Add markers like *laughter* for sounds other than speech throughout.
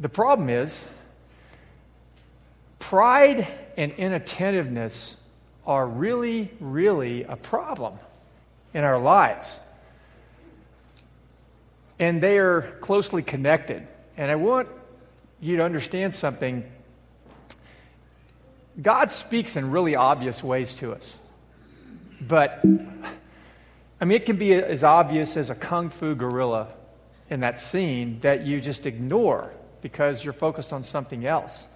The problem is, pride and inattentiveness are really, really a problem in our lives. And they are closely connected. And I want you to understand something. God speaks in really obvious ways to us. But, I mean, it can be as obvious as a kung fu gorilla in that scene that you just ignore because you're focused on something else.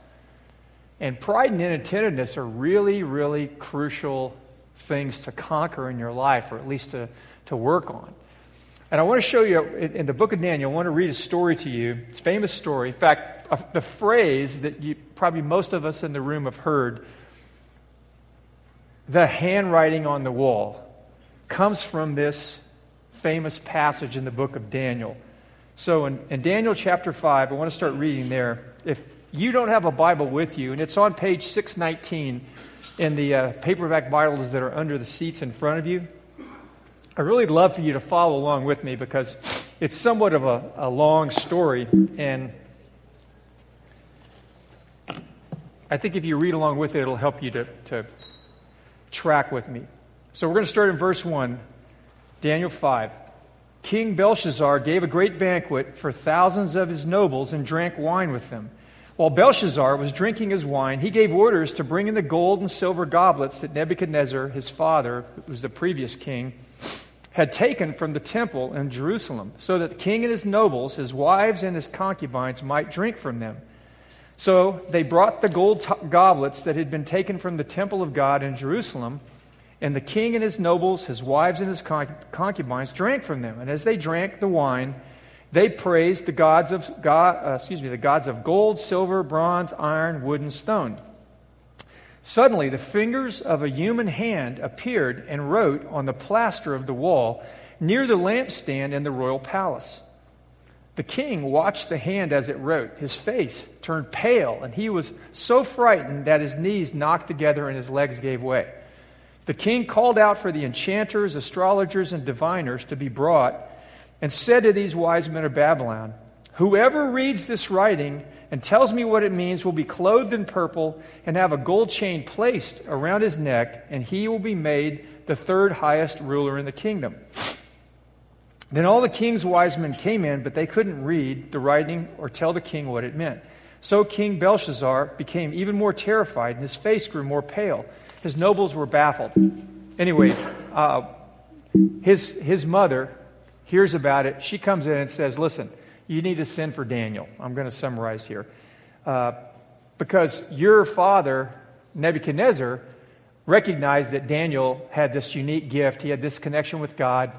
And pride and inattentiveness are really, really crucial things to conquer in your life, or at least to, to work on. And I want to show you in, the book of Daniel, I want to read a story to you. It's a famous story. In fact, the phrase that you, probably most of us in the room have heard the handwriting on the wall comes from this famous passage in the book of Daniel. So in, in, Daniel chapter 5, I want to start reading there. If you don't have a Bible with you, and it's on page 619 in the uh, paperback Bibles that are under the seats in front of you, I really love for you to follow along with me because it's somewhat of a, a long story. And I think if you read along with it, it'll help you to, to track with me. So we're going to start in verse 1, Daniel 5. King Belshazzar gave a great banquet for thousands of his nobles and drank wine with them. While Belshazzar was drinking his wine, he gave orders to bring in the gold and silver goblets that Nebuchadnezzar, his father, who was the previous king, had taken from the temple in Jerusalem, so that the king and his nobles, his wives, and his concubines might drink from them. So they brought the gold goblets that had been taken from the temple of God in Jerusalem and the king and his nobles, his wives and his concubines drank from them. And as they drank the wine, they praised the gods of God, uh, excuse me, the gods of gold, silver, bronze, iron, wood, and stone. Suddenly, the fingers of a human hand appeared and wrote on the plaster of the wall near the lampstand in the royal palace. The king watched the hand as it wrote. His face turned pale, and he was so frightened that his knees knocked together and his legs gave way. The king called out for the enchanters, astrologers, and diviners to be brought and said to these wise men of Babylon, Whoever reads this writing and tells me what it means will be clothed in purple and have a gold chain placed around his neck, and he will be made the third highest ruler in the kingdom. Then all the king's wise men came in, but they couldn't read the writing or tell the king what it meant. So King Belshazzar became even more terrified, and his face grew more pale. His nobles were baffled. Anyway, uh, his, his mother hears about it. She comes in and says, Listen, you need to send for Daniel. I'm going to summarize here. Uh, because your father, Nebuchadnezzar, recognized that Daniel had this unique gift. He had this connection with God.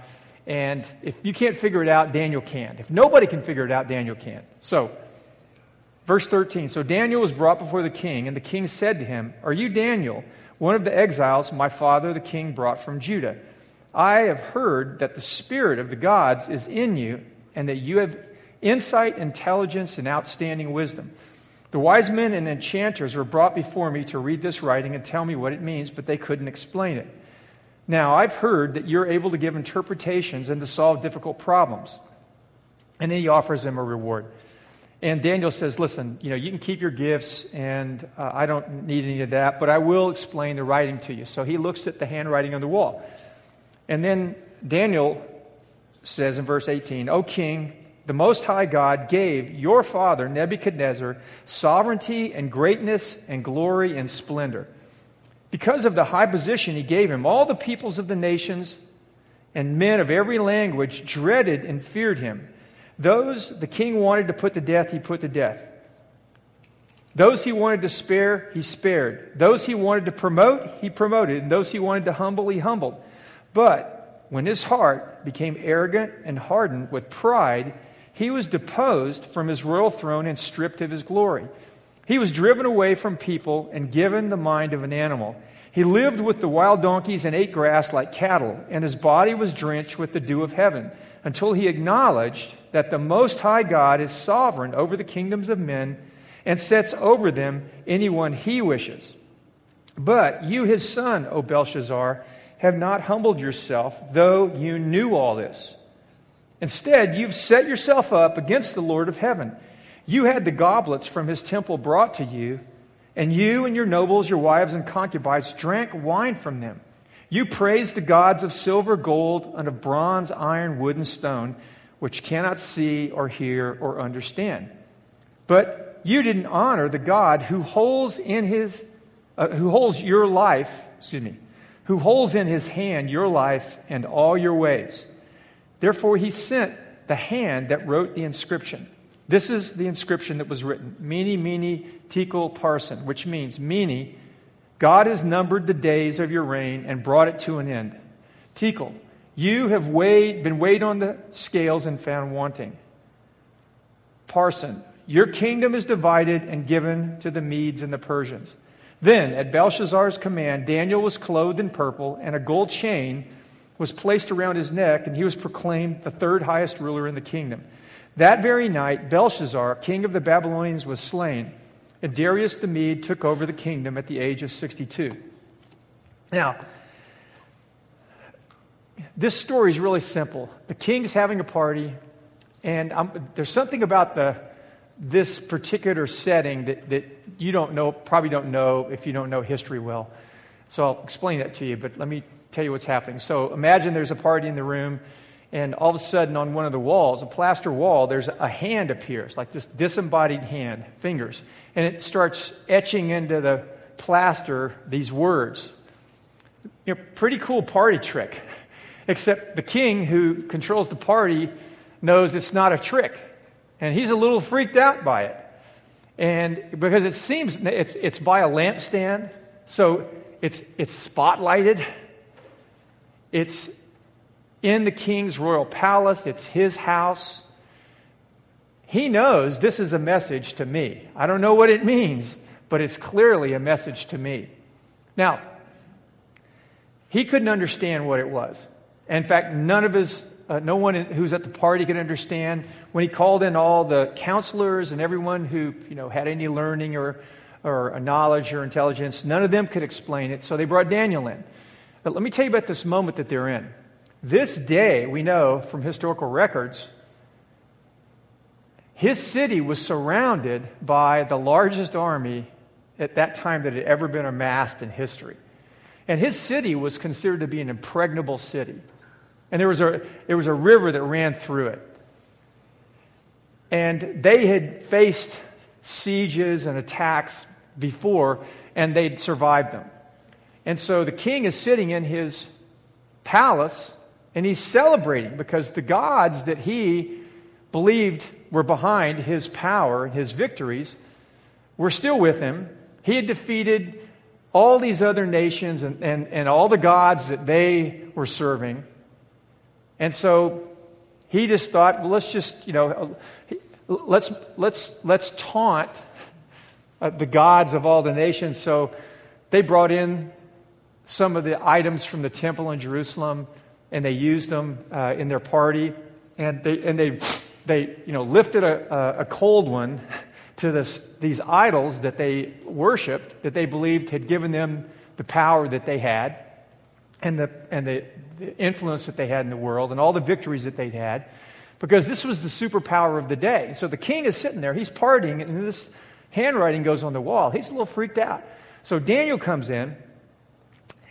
And if you can't figure it out, Daniel can. If nobody can figure it out, Daniel can. So, verse 13 So Daniel was brought before the king, and the king said to him, Are you Daniel? One of the exiles my father the king brought from Judah. I have heard that the spirit of the gods is in you, and that you have insight, intelligence, and outstanding wisdom. The wise men and enchanters were brought before me to read this writing and tell me what it means, but they couldn't explain it. Now, I've heard that you're able to give interpretations and to solve difficult problems. And then he offers them a reward. And Daniel says, Listen, you know, you can keep your gifts, and uh, I don't need any of that, but I will explain the writing to you. So he looks at the handwriting on the wall. And then Daniel says in verse 18, O king, the Most High God gave your father, Nebuchadnezzar, sovereignty and greatness and glory and splendor. Because of the high position he gave him, all the peoples of the nations and men of every language dreaded and feared him. Those the king wanted to put to death, he put to death. Those he wanted to spare, he spared. Those he wanted to promote, he promoted. And those he wanted to humble, he humbled. But when his heart became arrogant and hardened with pride, he was deposed from his royal throne and stripped of his glory. He was driven away from people and given the mind of an animal. He lived with the wild donkeys and ate grass like cattle, and his body was drenched with the dew of heaven until he acknowledged that the Most High God is sovereign over the kingdoms of men and sets over them anyone he wishes. But you, his son, O Belshazzar, have not humbled yourself, though you knew all this. Instead, you've set yourself up against the Lord of heaven. You had the goblets from his temple brought to you, and you and your nobles, your wives, and concubines drank wine from them. You praised the gods of silver, gold, and of bronze, iron, wood, and stone, which cannot see or hear or understand. But you didn't honor the God who holds in his, uh, who holds your life, excuse me, who holds in his hand your life and all your ways. Therefore, he sent the hand that wrote the inscription. This is the inscription that was written Mene, Mene, Tekel, Parsin, which means, Mene, God has numbered the days of your reign and brought it to an end. Tekel, you have weighed, been weighed on the scales and found wanting. Parsin, your kingdom is divided and given to the Medes and the Persians. Then, at Belshazzar's command, Daniel was clothed in purple, and a gold chain was placed around his neck, and he was proclaimed the third highest ruler in the kingdom. That very night, Belshazzar, king of the Babylonians, was slain, and Darius the Mede took over the kingdom at the age of 62. Now, this story is really simple. The king's having a party, and I'm, there's something about the this particular setting that, that you don't know, probably don't know if you don't know history well. So I'll explain that to you, but let me tell you what's happening. So imagine there's a party in the room, and all of a sudden on one of the walls, a plaster wall, there's a hand appears, like this disembodied hand, fingers, and it starts etching into the plaster these words. You know, pretty cool party trick, *laughs* except the king who controls the party knows it's not a trick and he's a little freaked out by it. And because it seems it's, it's by a lampstand, so it's, it's spotlighted. It's in the king's royal palace, it's his house. He knows this is a message to me. I don't know what it means, but it's clearly a message to me. Now, he couldn't understand what it was. In fact, none of his uh, no one who's at the party could understand. When he called in all the counselors and everyone who you know, had any learning or, or knowledge or intelligence, none of them could explain it, so they brought Daniel in. But let me tell you about this moment that they're in. This day, we know from historical records, his city was surrounded by the largest army at that time that had ever been amassed in history. And his city was considered to be an impregnable city. And there was a, there was a river that ran through it. And they had faced sieges and attacks before, and they'd survived them. And so the king is sitting in his palace, and he's celebrating because the gods that he believed were behind his power, and his victories, were still with him. He had defeated all these other nations and, and, and all the gods that they were serving. And so he just thought, well, let's just, you know, let's, let's, let's taunt uh, the gods of all the nations. So they brought in some of the items from the temple in Jerusalem and they used them uh, in their party. And they, and they, they you know, lifted a, a cold one to this, these idols that they worshiped, that they believed had given them the power that they had and the, and the, the influence that they had in the world and all the victories that they'd had because this was the superpower of the day. So the king is sitting there, he's partying, and this handwriting goes on the wall. He's a little freaked out. So Daniel comes in,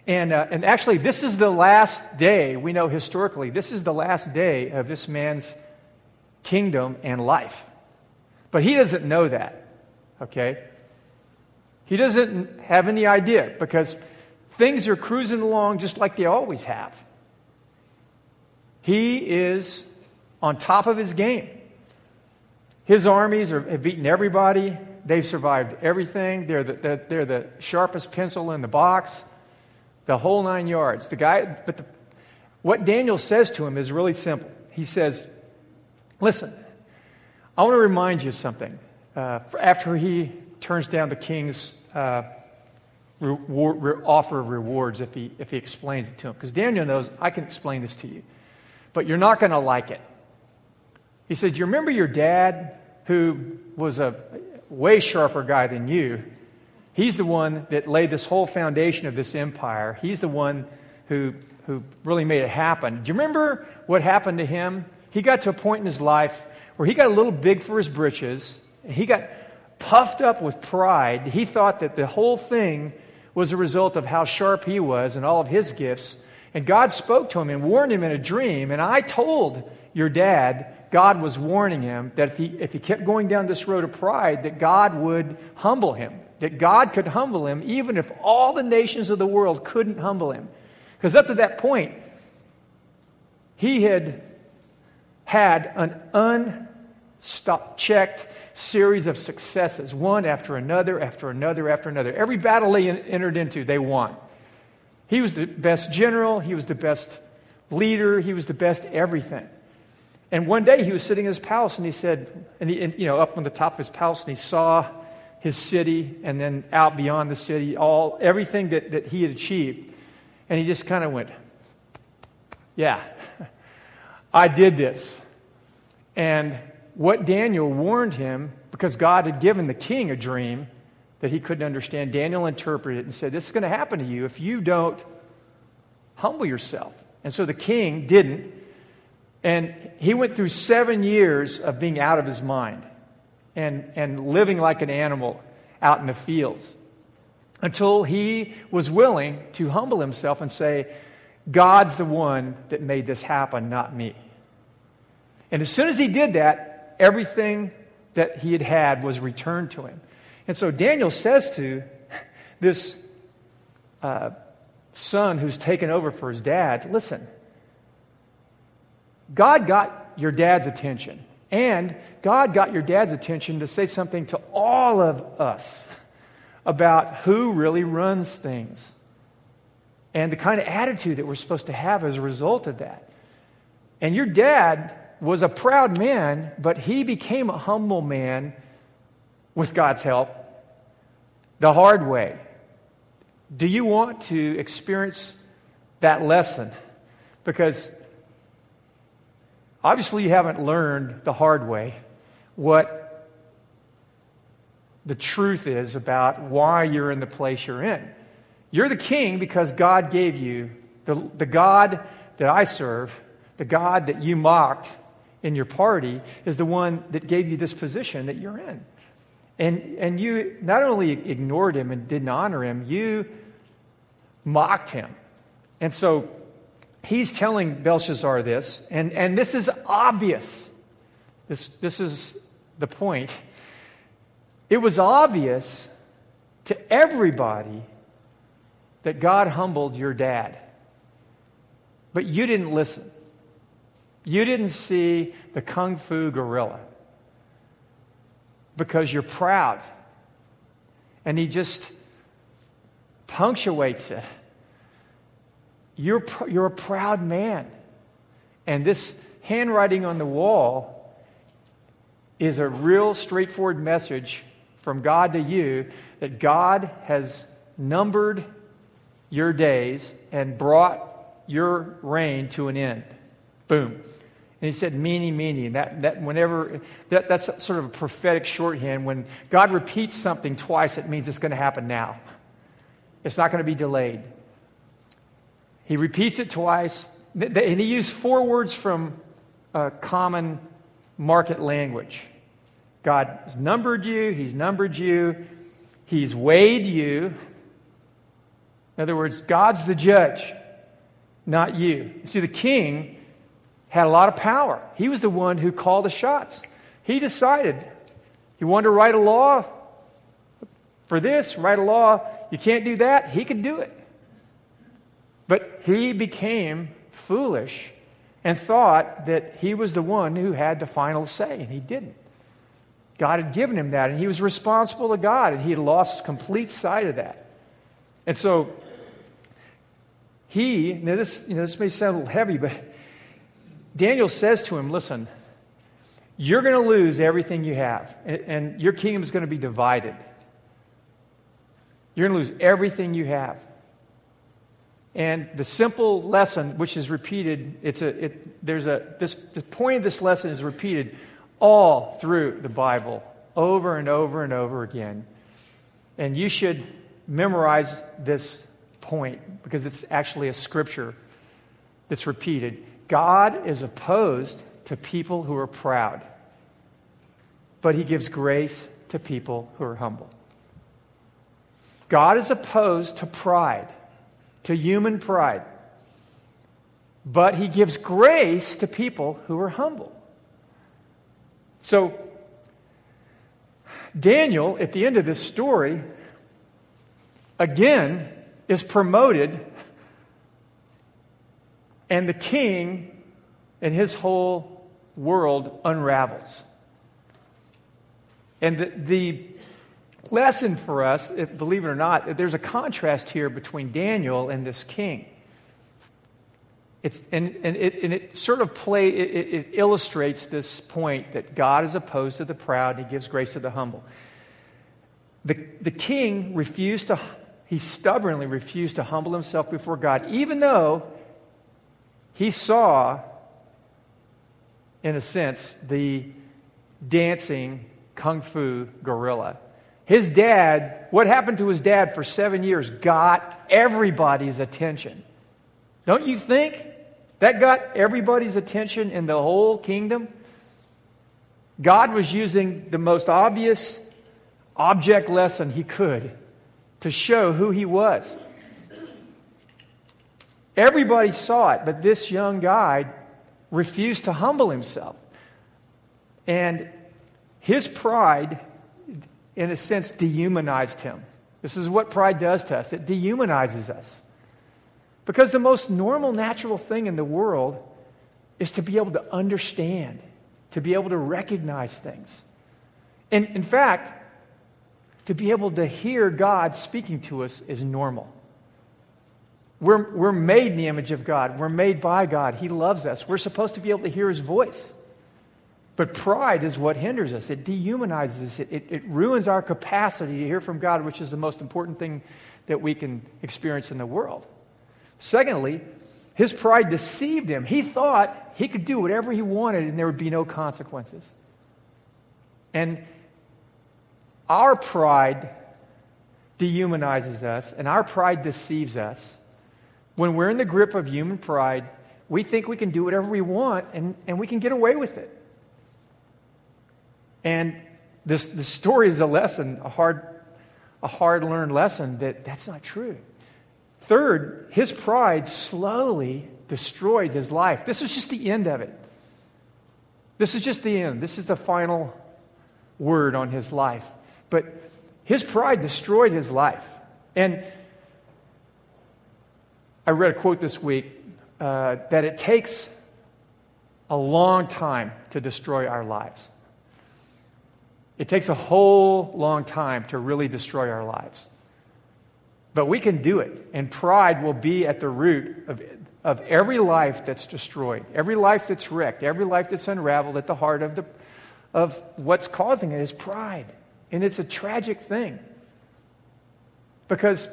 and, uh, and actually, this is the last day, we know historically, this is the last day of this man's kingdom and life. But he doesn't know that, okay? He doesn't have any idea because things are cruising along just like they always have. He is on top of his game. His armies are, have beaten everybody. They've survived everything. They're the, they're, they're the sharpest pencil in the box, the whole nine yards. The guy, but the, what Daniel says to him is really simple. He says, Listen, I want to remind you something. Uh, after he turns down the king's uh, reward, offer of rewards if he, if he explains it to him, because Daniel knows I can explain this to you but you're not going to like it. He said, You remember your dad, who was a way sharper guy than you? He's the one that laid this whole foundation of this empire. He's the one who, who really made it happen. Do you remember what happened to him? He got to a point in his life where he got a little big for his britches He got puffed up with pride. He thought that the whole thing was a result of how sharp he was and all of his gifts. And God spoke to him and warned him in a dream. And I told your dad, God was warning him that if he, if he kept going down this road of pride, that God would humble him, that God could humble him, even if all the nations of the world couldn't humble him. Because up to that point, he had had an unchecked series of successes, one after another, after another, after another. Every battle they entered into, they won. He was the best general, he was the best leader, he was the best everything. And one day he was sitting in his palace and he said, and, he, and, you know, up on the top of his palace, and he saw his city and then out beyond the city, all everything that, that he had achieved. And he just kind of went, Yeah, *laughs* I did this. And what Daniel warned him, because God had given the king a dream that he couldn't understand, Daniel interpreted it and said, This is going to happen to you if you don't humble yourself. And so the king didn't. And he went through seven years of being out of his mind and, and living like an animal out in the fields until he was willing to humble himself and say, God's the one that made this happen, not me. And as soon as he did that, everything that he had had was returned to him. And so Daniel says to this uh, son who's taken over for his dad, listen, God got your dad's attention. And God got your dad's attention to say something to all of us about who really runs things and the kind of attitude that we're supposed to have as a result of that. And your dad was a proud man, but he became a humble man with God's help the hard way. Do you want to experience that lesson? Because Obviously, you haven't learned the hard way what the truth is about why you're in the place you're in. You're the king because God gave you, the, the God that I serve, the God that you mocked in your party, is the one that gave you this position that you're in. And, and you not only ignored him and didn't honor him, you mocked him. And so he's telling Belshazzar this, and, and this is obvious. This, this is the point. It was obvious to everybody that God humbled your dad. But you didn't listen. You didn't see the kung fu gorilla because you're proud. And he just punctuates it you're, you're a proud man. And this handwriting on the wall is a real straightforward message from God to you that God has numbered your days and brought your reign to an end. Boom. And he said, Mene. And that, that whenever, that, that's sort of a prophetic shorthand. When God repeats something twice, it means it's going to happen now. It's not going to be delayed. He repeats it twice, and he used four words from a common market language. God has numbered you, He's numbered you, He's weighed you. In other words, God's the judge, not you. See, the king had a lot of power. He was the one who called the shots. He decided he wanted to write a law for this, write a law. You can't do that. He could do it. But he became foolish and thought that he was the one who had the final say, and he didn't. God had given him that, and he was responsible to God, and he had lost complete sight of that. And so he, now this, you know, this may sound a little heavy, but Daniel says to him, Listen, you're going to lose everything you have, and, your kingdom is going to be divided. You're going to lose everything you have. And the simple lesson, which is repeated, it's a, it, there's a, this, the point of this lesson is repeated all through the Bible, over and over and over again. And you should memorize this point because it's actually a scripture that's repeated. God is opposed to people who are proud. but he gives grace to people who are humble. God is opposed to pride, to human pride, but he gives grace to people who are humble. So, Daniel, at the end of this story, again is promoted, and the king and his whole world unravels. And the, the lesson for us, if, believe it or not, there's a contrast here between Daniel and this king. It's, and, and, it, and it sort of play, it, it illustrates this point that God is opposed to the proud, he gives grace to the humble. The, the king refused to, he stubbornly refused to humble himself before God, even though he saw, in a sense, the dancing kung fu gorilla. His dad, what happened to his dad for seven years, got everybody's attention. Don't you think? That got everybody's attention in the whole kingdom. God was using the most obvious object lesson he could to show who he was. Everybody saw it, but this young guy refused to humble himself. And his pride, in a sense, dehumanized him. This is what pride does to us it dehumanizes us. Because the most normal, natural thing in the world is to be able to understand, to be able to recognize things. And in fact, to be able to hear God speaking to us is normal. We're, we're made in the image of God. We're made by God. He loves us. We're supposed to be able to hear His voice. But pride is what hinders us. It dehumanizes us. It, it, it, ruins our capacity to hear from God, which is the most important thing that we can experience in the world. Secondly, his pride deceived him. He thought he could do whatever he wanted and there would be no consequences. And our pride dehumanizes us, and our pride deceives us. When we're in the grip of human pride, we think we can do whatever we want and, and we can get away with it. And this, this story is a lesson, a hard, a hard learned lesson that that's not true. Third, his pride slowly destroyed his life. This is just the end of it. This is just the end. This is the final word on his life. But his pride destroyed his life. And I read a quote this week uh, that it takes a long time to destroy our lives. It takes a whole long time to really destroy our lives. But we can do it, and pride will be at the root of, of every life that's destroyed, every life that's wrecked, every life that's unraveled at the heart of, the, of what's causing it is pride. And it's a tragic thing. Because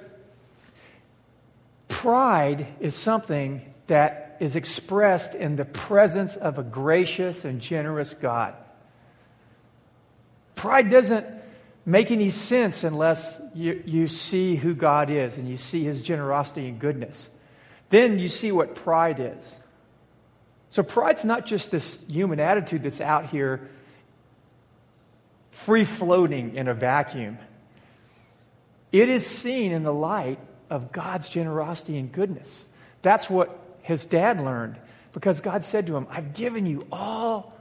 pride is something that is expressed in the presence of a gracious and generous God. Pride doesn't make any sense unless you, you see who God is and you see his generosity and goodness. Then you see what pride is. So, pride's not just this human attitude that's out here free floating in a vacuum. It is seen in the light of God's generosity and goodness. That's what his dad learned because God said to him, I've given you all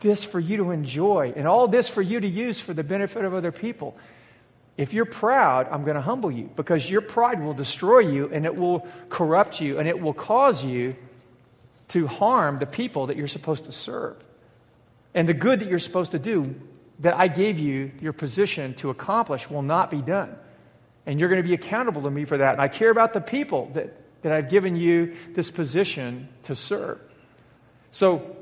this for you to enjoy and all this for you to use for the benefit of other people. If you're proud, I'm going to humble you because your pride will destroy you and it will corrupt you and it will cause you to harm the people that you're supposed to serve. And the good that you're supposed to do, that I gave you your position to accomplish, will not be done. And you're going to be accountable to me for that. And I care about the people that, that I've given you this position to serve. So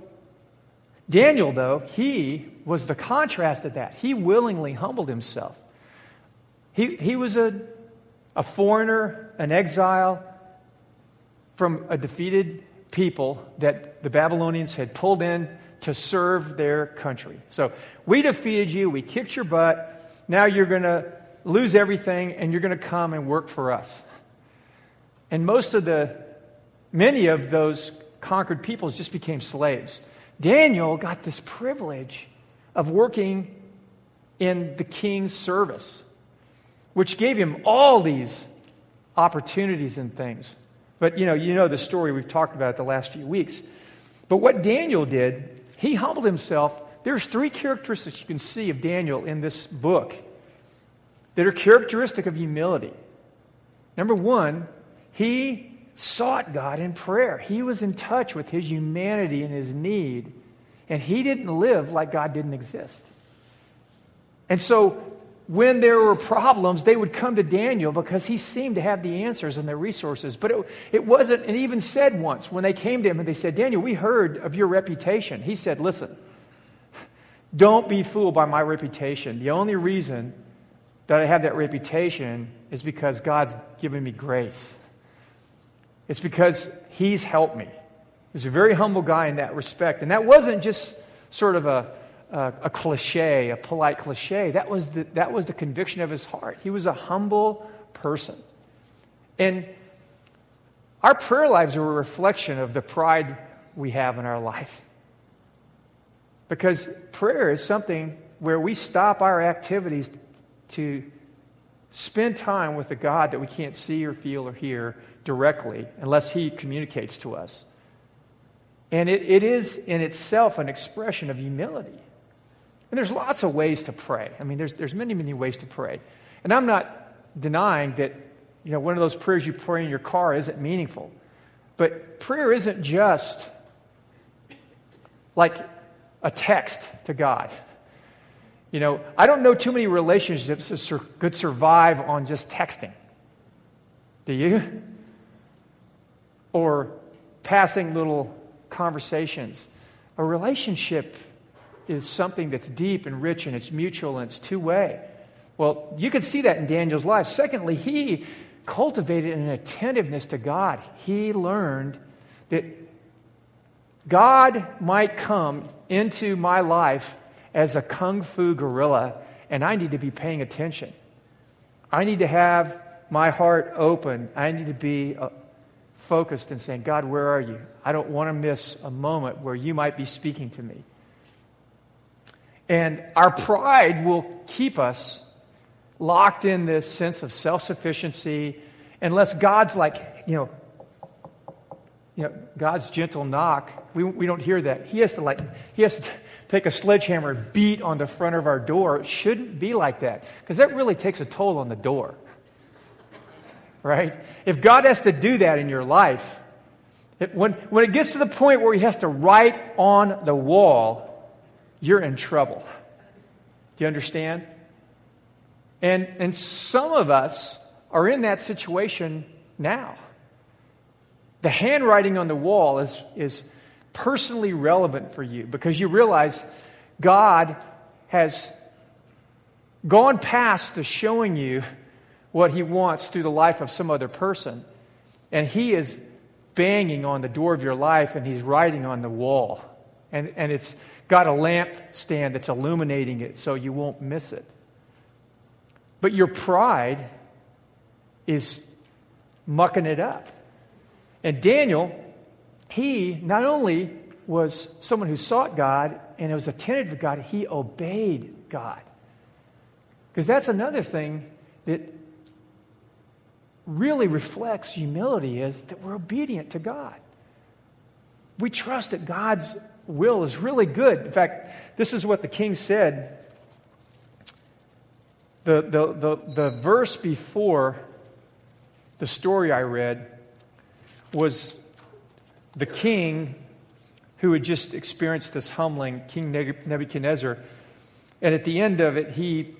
Daniel, though, he was the contrast of that. He willingly humbled himself. He, he was a, a foreigner, an exile from a defeated people that the Babylonians had pulled in to serve their country. So we defeated you, we kicked your butt. Now you're going to lose everything and you're going to come and work for us. And most of the, many of those conquered peoples just became slaves. Daniel got this privilege of working in the king's service, which gave him all these opportunities and things. But you know, you know the story we've talked about the last few weeks. But what Daniel did, he humbled himself. There's three characteristics you can see of Daniel in this book that are characteristic of humility. Number one, he sought God in prayer. He was in touch with his humanity and his need, and he didn't live like God didn't exist. And so when there were problems, they would come to Daniel because he seemed to have the answers and the resources. But it, it wasn't, and even said once when they came to him and they said, Daniel, we heard of your reputation. He said, Listen, don't be fooled by my reputation. The only reason that I have that reputation is because God's given me grace. It's because He's helped me. He's a very humble guy in that respect. And that wasn't just sort of a a, a cliche, a polite cliche. That was, the, that was the conviction of his heart. He was a humble person. And our prayer lives are a reflection of the pride we have in our life. Because prayer is something where we stop our activities to spend time with a God that we can't see or feel or hear directly unless He communicates to us. And it, it is in itself an expression of humility. And there's lots of ways to pray. I mean, there's, there's many, many ways to pray. And I'm not denying that, you know, one of those prayers you pray in your car isn't meaningful. But prayer isn't just like a text to God. You know, I don't know too many relationships that could survive on just texting. Do you? Or passing little conversations. A relationship is something that's deep and rich and it's mutual and it's two way. Well, you can see that in Daniel's life. Secondly, he cultivated an attentiveness to God. He learned that God might come into my life as a kung fu gorilla, and I need to be paying attention. I need to have my heart open. I need to be uh, focused and saying, God, where are you? I don't want to miss a moment where you might be speaking to me. And our pride will keep us locked in this sense of self sufficiency unless God's like, you know, you know, God's gentle knock, we, we don't hear that. He has to like, he has to take a sledgehammer and beat on the front of our door. It shouldn't be like that because that really takes a toll on the door. Right? If God has to do that in your life, it, when, when it gets to the point where he has to write on the wall, you're in trouble. Do you understand? And, and some of us are in that situation now. The handwriting on the wall is, is personally relevant for you because you realize God has gone past the showing you what He wants through the life of some other person. And He is banging on the door of your life and He's writing on the wall. And, and it's got a lamp stand that's illuminating it so you won't miss it. But your pride is mucking it up. And Daniel, he not only was someone who sought God and was attentive to God, he obeyed God. Because that's another thing that really reflects humility is that we're obedient to God. We trust that God's will is really good. In fact, this is what the king said. The, the, the, the verse before the story I read was the king who had just experienced this humbling, King Nebuchadnezzar. And at the end of it, he,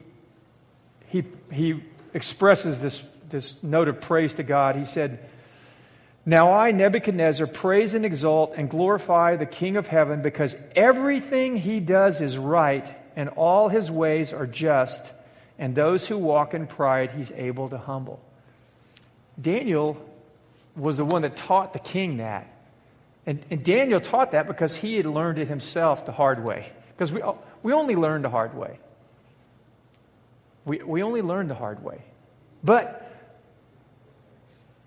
he, he expresses this, this note of praise to God. He said, now I, Nebuchadnezzar, praise and exalt and glorify the King of heaven because everything he does is right and all his ways are just, and those who walk in pride he's able to humble. Daniel was the one that taught the king that. And, and Daniel taught that because he had learned it himself the hard way. Because we, we only learn the hard way. We, we only learn the hard way. But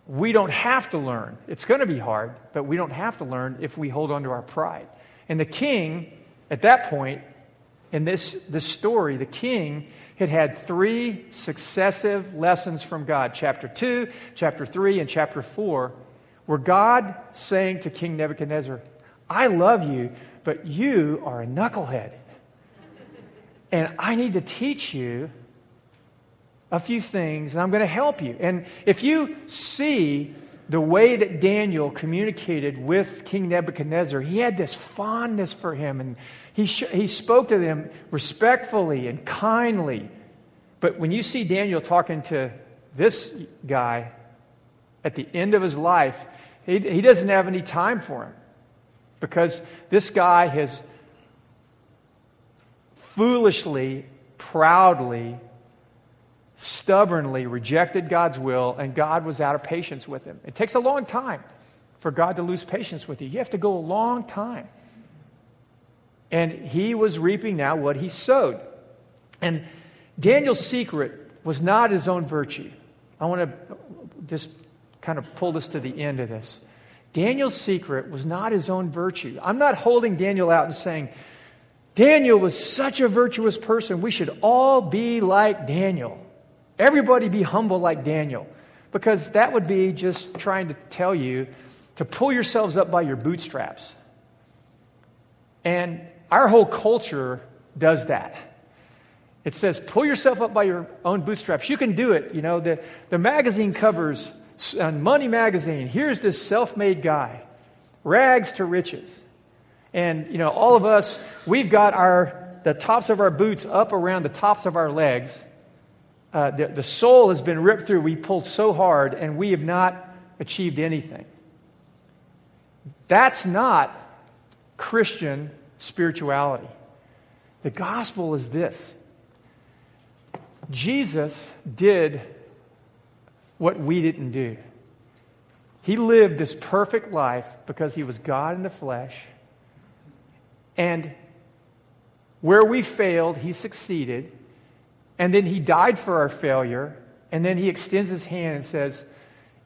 we don't have to learn. It's going to be hard, but we don't have to learn if we hold on to our pride. And the king, at that point, in this, this story, the king had had three successive lessons from God chapter 2, chapter 3, and chapter 4, where God saying to King Nebuchadnezzar, I love you, but you are a knucklehead. And I need to teach you a few things, and I'm going to help you. And if you see the way that Daniel communicated with King Nebuchadnezzar, he had this fondness for him, and he, sh- he spoke to them respectfully and kindly. But when you see Daniel talking to this guy at the end of his life, he, he doesn't have any time for him because this guy has foolishly, proudly stubbornly rejected God's will, and God was out of patience with him. It takes a long time for God to lose patience with you. You have to go a long time. And he was reaping now what he sowed. And Daniel's secret was not his own virtue. I want to just kind of pull this to the end of this. Daniel's secret was not his own virtue. I'm not holding Daniel out and saying, Daniel was such a virtuous person. We should all be like Daniel. Everybody be humble like Daniel, because that would be just trying to tell you to pull yourselves up by your bootstraps. And our whole culture does that. It says, pull yourself up by your own bootstraps. You can do it. You know, the, the magazine covers on uh, Money Magazine, here's this self made guy, rags to riches. And, you know, all of us, we've got our, the tops of our boots up around the tops of our legs uh, the, the soul has been ripped through. We pulled so hard, and we have not achieved anything. That's not Christian spirituality. The gospel is this Jesus did what we didn't do. He lived this perfect life because he was God in the flesh. And where we failed, he succeeded. And then he died for our failure. And then he extends his hand and says,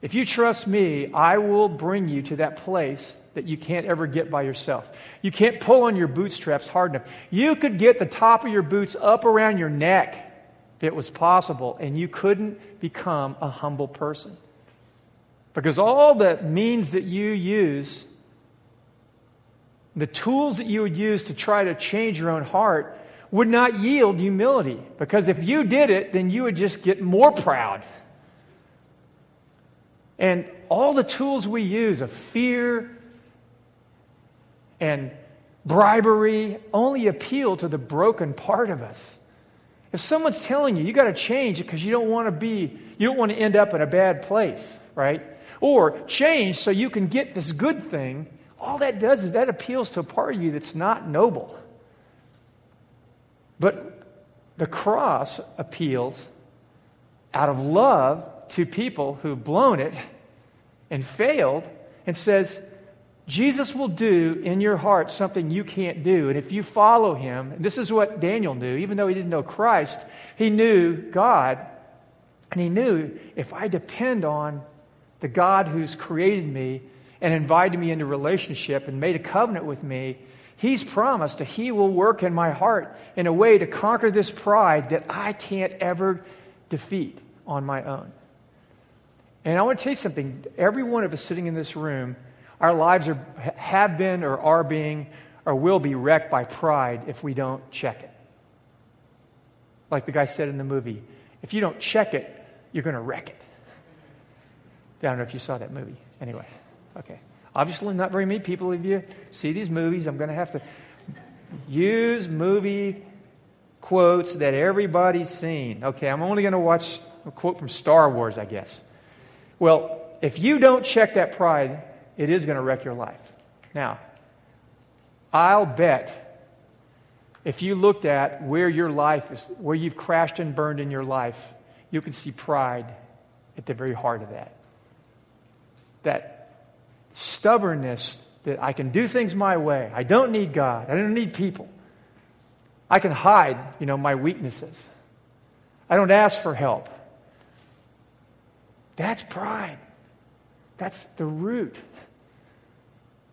If you trust me, I will bring you to that place that you can't ever get by yourself. You can't pull on your bootstraps hard enough. You could get the top of your boots up around your neck if it was possible, and you couldn't become a humble person. Because all the means that you use, the tools that you would use to try to change your own heart, would not yield humility. Because if you did it, then you would just get more proud. And all the tools we use of fear and bribery only appeal to the broken part of us. If someone's telling you you got to change because you don't want to be, you don't want to end up in a bad place, right? Or change so you can get this good thing, all that does is that appeals to a part of you that's not noble. But the cross appeals out of love to people who've blown it and failed and says, Jesus will do in your heart something you can't do. And if you follow him, this is what Daniel knew, even though he didn't know Christ, he knew God. And he knew if I depend on the God who's created me and invited me into relationship and made a covenant with me, He's promised that He will work in my heart in a way to conquer this pride that I can't ever defeat on my own. And I want to tell you something. Every one of us sitting in this room, our lives are, have been or are being or will be wrecked by pride if we don't check it. Like the guy said in the movie, if you don't check it, you're going to wreck it. I don't know if you saw that movie. Anyway, okay. Obviously, not very many people of you see these movies. I'm going to have to use movie quotes that everybody's seen. Okay, I'm only going to watch a quote from Star Wars, I guess. Well, if you don't check that pride, it is going to wreck your life. Now, I'll bet if you looked at where your life is, where you've crashed and burned in your life, you can see pride at the very heart of that. That stubbornness that I can do things my way. I don't need God. I don't need people. I can hide, you know, my weaknesses. I don't ask for help. That's pride. That's the root.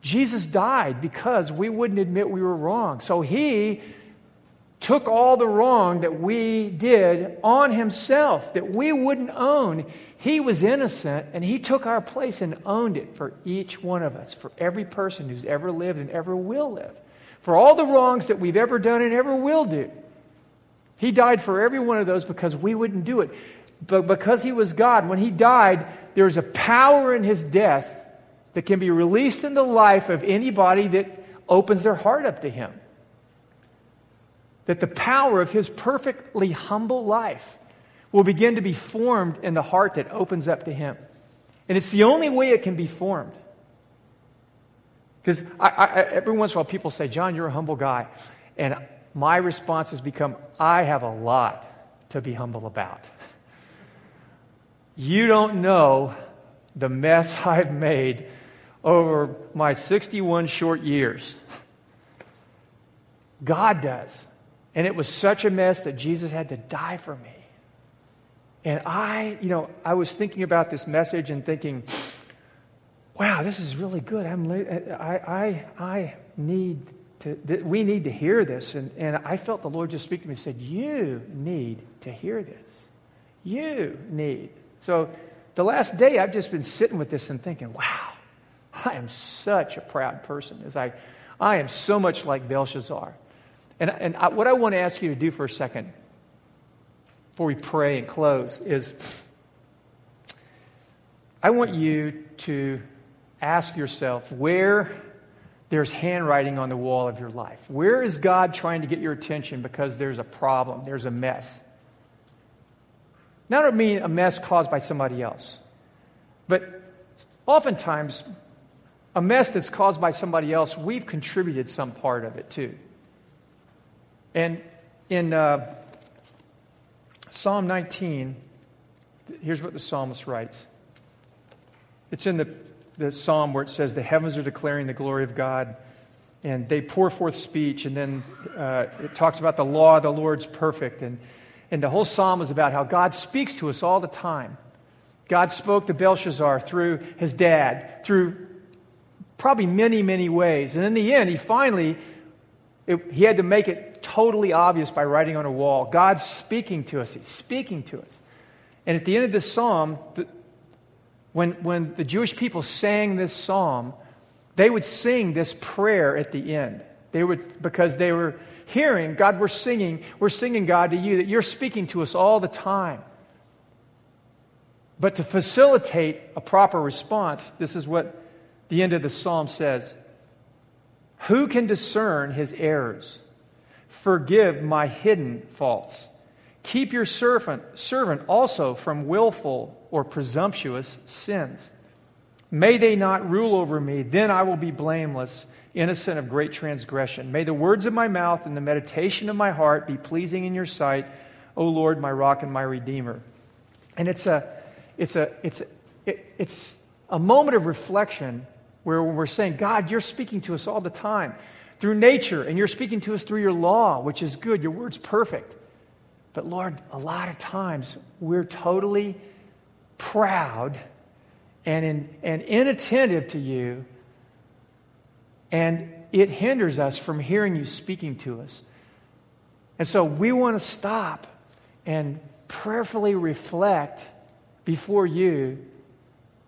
Jesus died because we wouldn't admit we were wrong. So he took all the wrong that we did on himself, that we wouldn't own. He was innocent, and he took our place and owned it for each one of us, for every person who's ever lived and ever will live, for all the wrongs that we've ever done and ever will do. He died for every one of those because we wouldn't do it. But because he was God, when he died, there's a power in his death that can be released in the life of anybody that opens their heart up to him. That the power of his perfectly humble life will begin to be formed in the heart that opens up to him. And it's the only way it can be formed. Because every once in a while people say, John, you're a humble guy. And my response has become, I have a lot to be humble about. You don't know the mess *laughs* I've made over my 61 short years. God does. And it was such a mess that Jesus had to die for me. And I, you know, I was thinking about this message and thinking, wow, this is really good. I'm, I, I, I need to, we need to hear this. And, and I felt the Lord just speak to me and said, You need to hear this. You need. So the last day, I've just been sitting with this and thinking, wow, I am such a proud person. As I, I am so much like Belshazzar. And, and I, what I want to ask you to do for a second before we pray and close is I want you to ask yourself where there's handwriting on the wall of your life. Where is God trying to get your attention because there's a problem, there's a mess? Now, I don't mean a mess caused by somebody else, but oftentimes, a mess that's caused by somebody else, we've contributed some part of it too. And in uh, Psalm 19, here's what the psalmist writes. It's in the the psalm where it says, The heavens are declaring the glory of God, and they pour forth speech. And then uh, it talks about the law of the Lord's perfect. And, and the whole psalm is about how God speaks to us all the time. God spoke to Belshazzar through his dad, through probably many, many ways. And in the end, he finally, it, he had to make it totally obvious by writing on a wall. God's speaking to us. He's speaking to us. And at the end of this psalm, the, when, when the Jewish people sang this psalm, they would sing this prayer at the end. They would, because they were hearing, God, we're singing, we're singing, God, to you, that you're speaking to us all the time. But to facilitate a proper response, this is what the end of the psalm says Who can discern his errors? Forgive my hidden faults. Keep your servant, servant also from willful or presumptuous sins. May they not rule over me, then I will be blameless, innocent of great transgression. May the words of my mouth and the meditation of my heart be pleasing in your sight, O Lord, my rock and my redeemer. And it's a, it's a, it's a, it, it's a moment of reflection where we're saying, God, you're speaking to us all the time through nature, and you're speaking to us through your law, which is good. Your word's perfect. But Lord, a lot of times we're totally proud and, in, and inattentive to you, and it hinders us from hearing you speaking to us. And so we want to stop and prayerfully reflect before you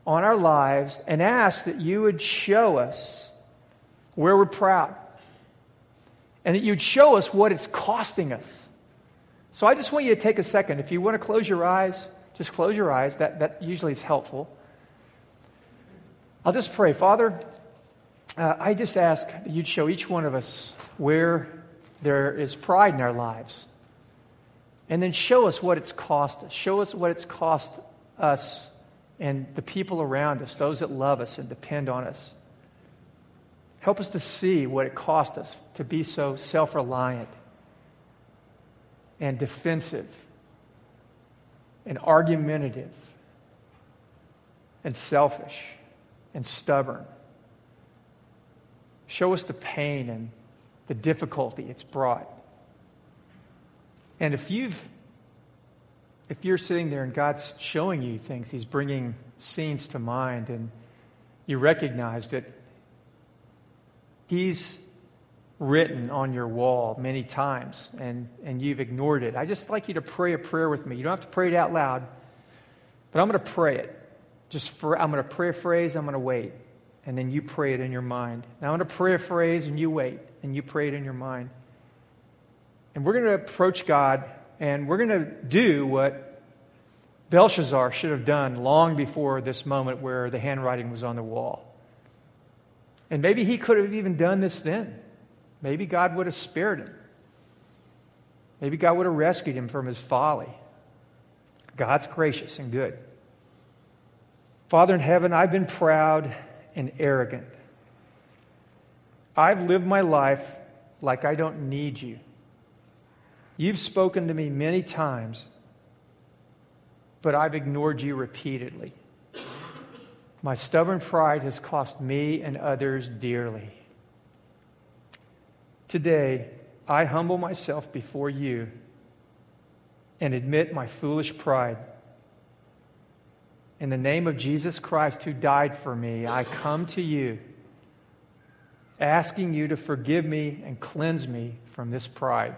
on our lives and ask that you would show us where we're proud and that you'd show us what it's costing us so I just want you to take a second. If you want to close your eyes, just close your eyes. That, that usually is helpful. I'll just pray. Father, uh, I just ask that you'd show each one of us where there is pride in our lives. And then show us what it's cost us. Show us what it's cost us and the people around us, those that love us and depend on us. Help us to see what it cost us to be so self reliant and defensive and argumentative and selfish and stubborn. Show us the pain and the difficulty it's brought. And if you've if you're sitting there and God's showing you things, He's bringing scenes to mind, and you recognize that He's written on your wall many times and, and you've ignored it. I just like you to pray a prayer with me. You don't have to pray it out loud, but I'm going to pray it. Just for, I'm going to pray a phrase, I'm going to wait. And then you pray it in your mind. Now I'm going to pray a phrase and you wait and you pray it in your mind. And we're going to approach God and we're going to do what Belshazzar should have done long before this moment where the handwriting was on the wall. And maybe he could have even done this then. Maybe God would have spared him. Maybe God would have rescued him from his folly. God's gracious and good. Father in heaven, I've been proud and arrogant. I've lived my life like I don't need you. You've spoken to me many times, but I've ignored you repeatedly. My stubborn pride has cost me and others dearly. Today, I humble myself before you and admit my foolish pride. In the name of Jesus Christ, who died for me, I come to you, asking you to forgive me and cleanse me from this pride.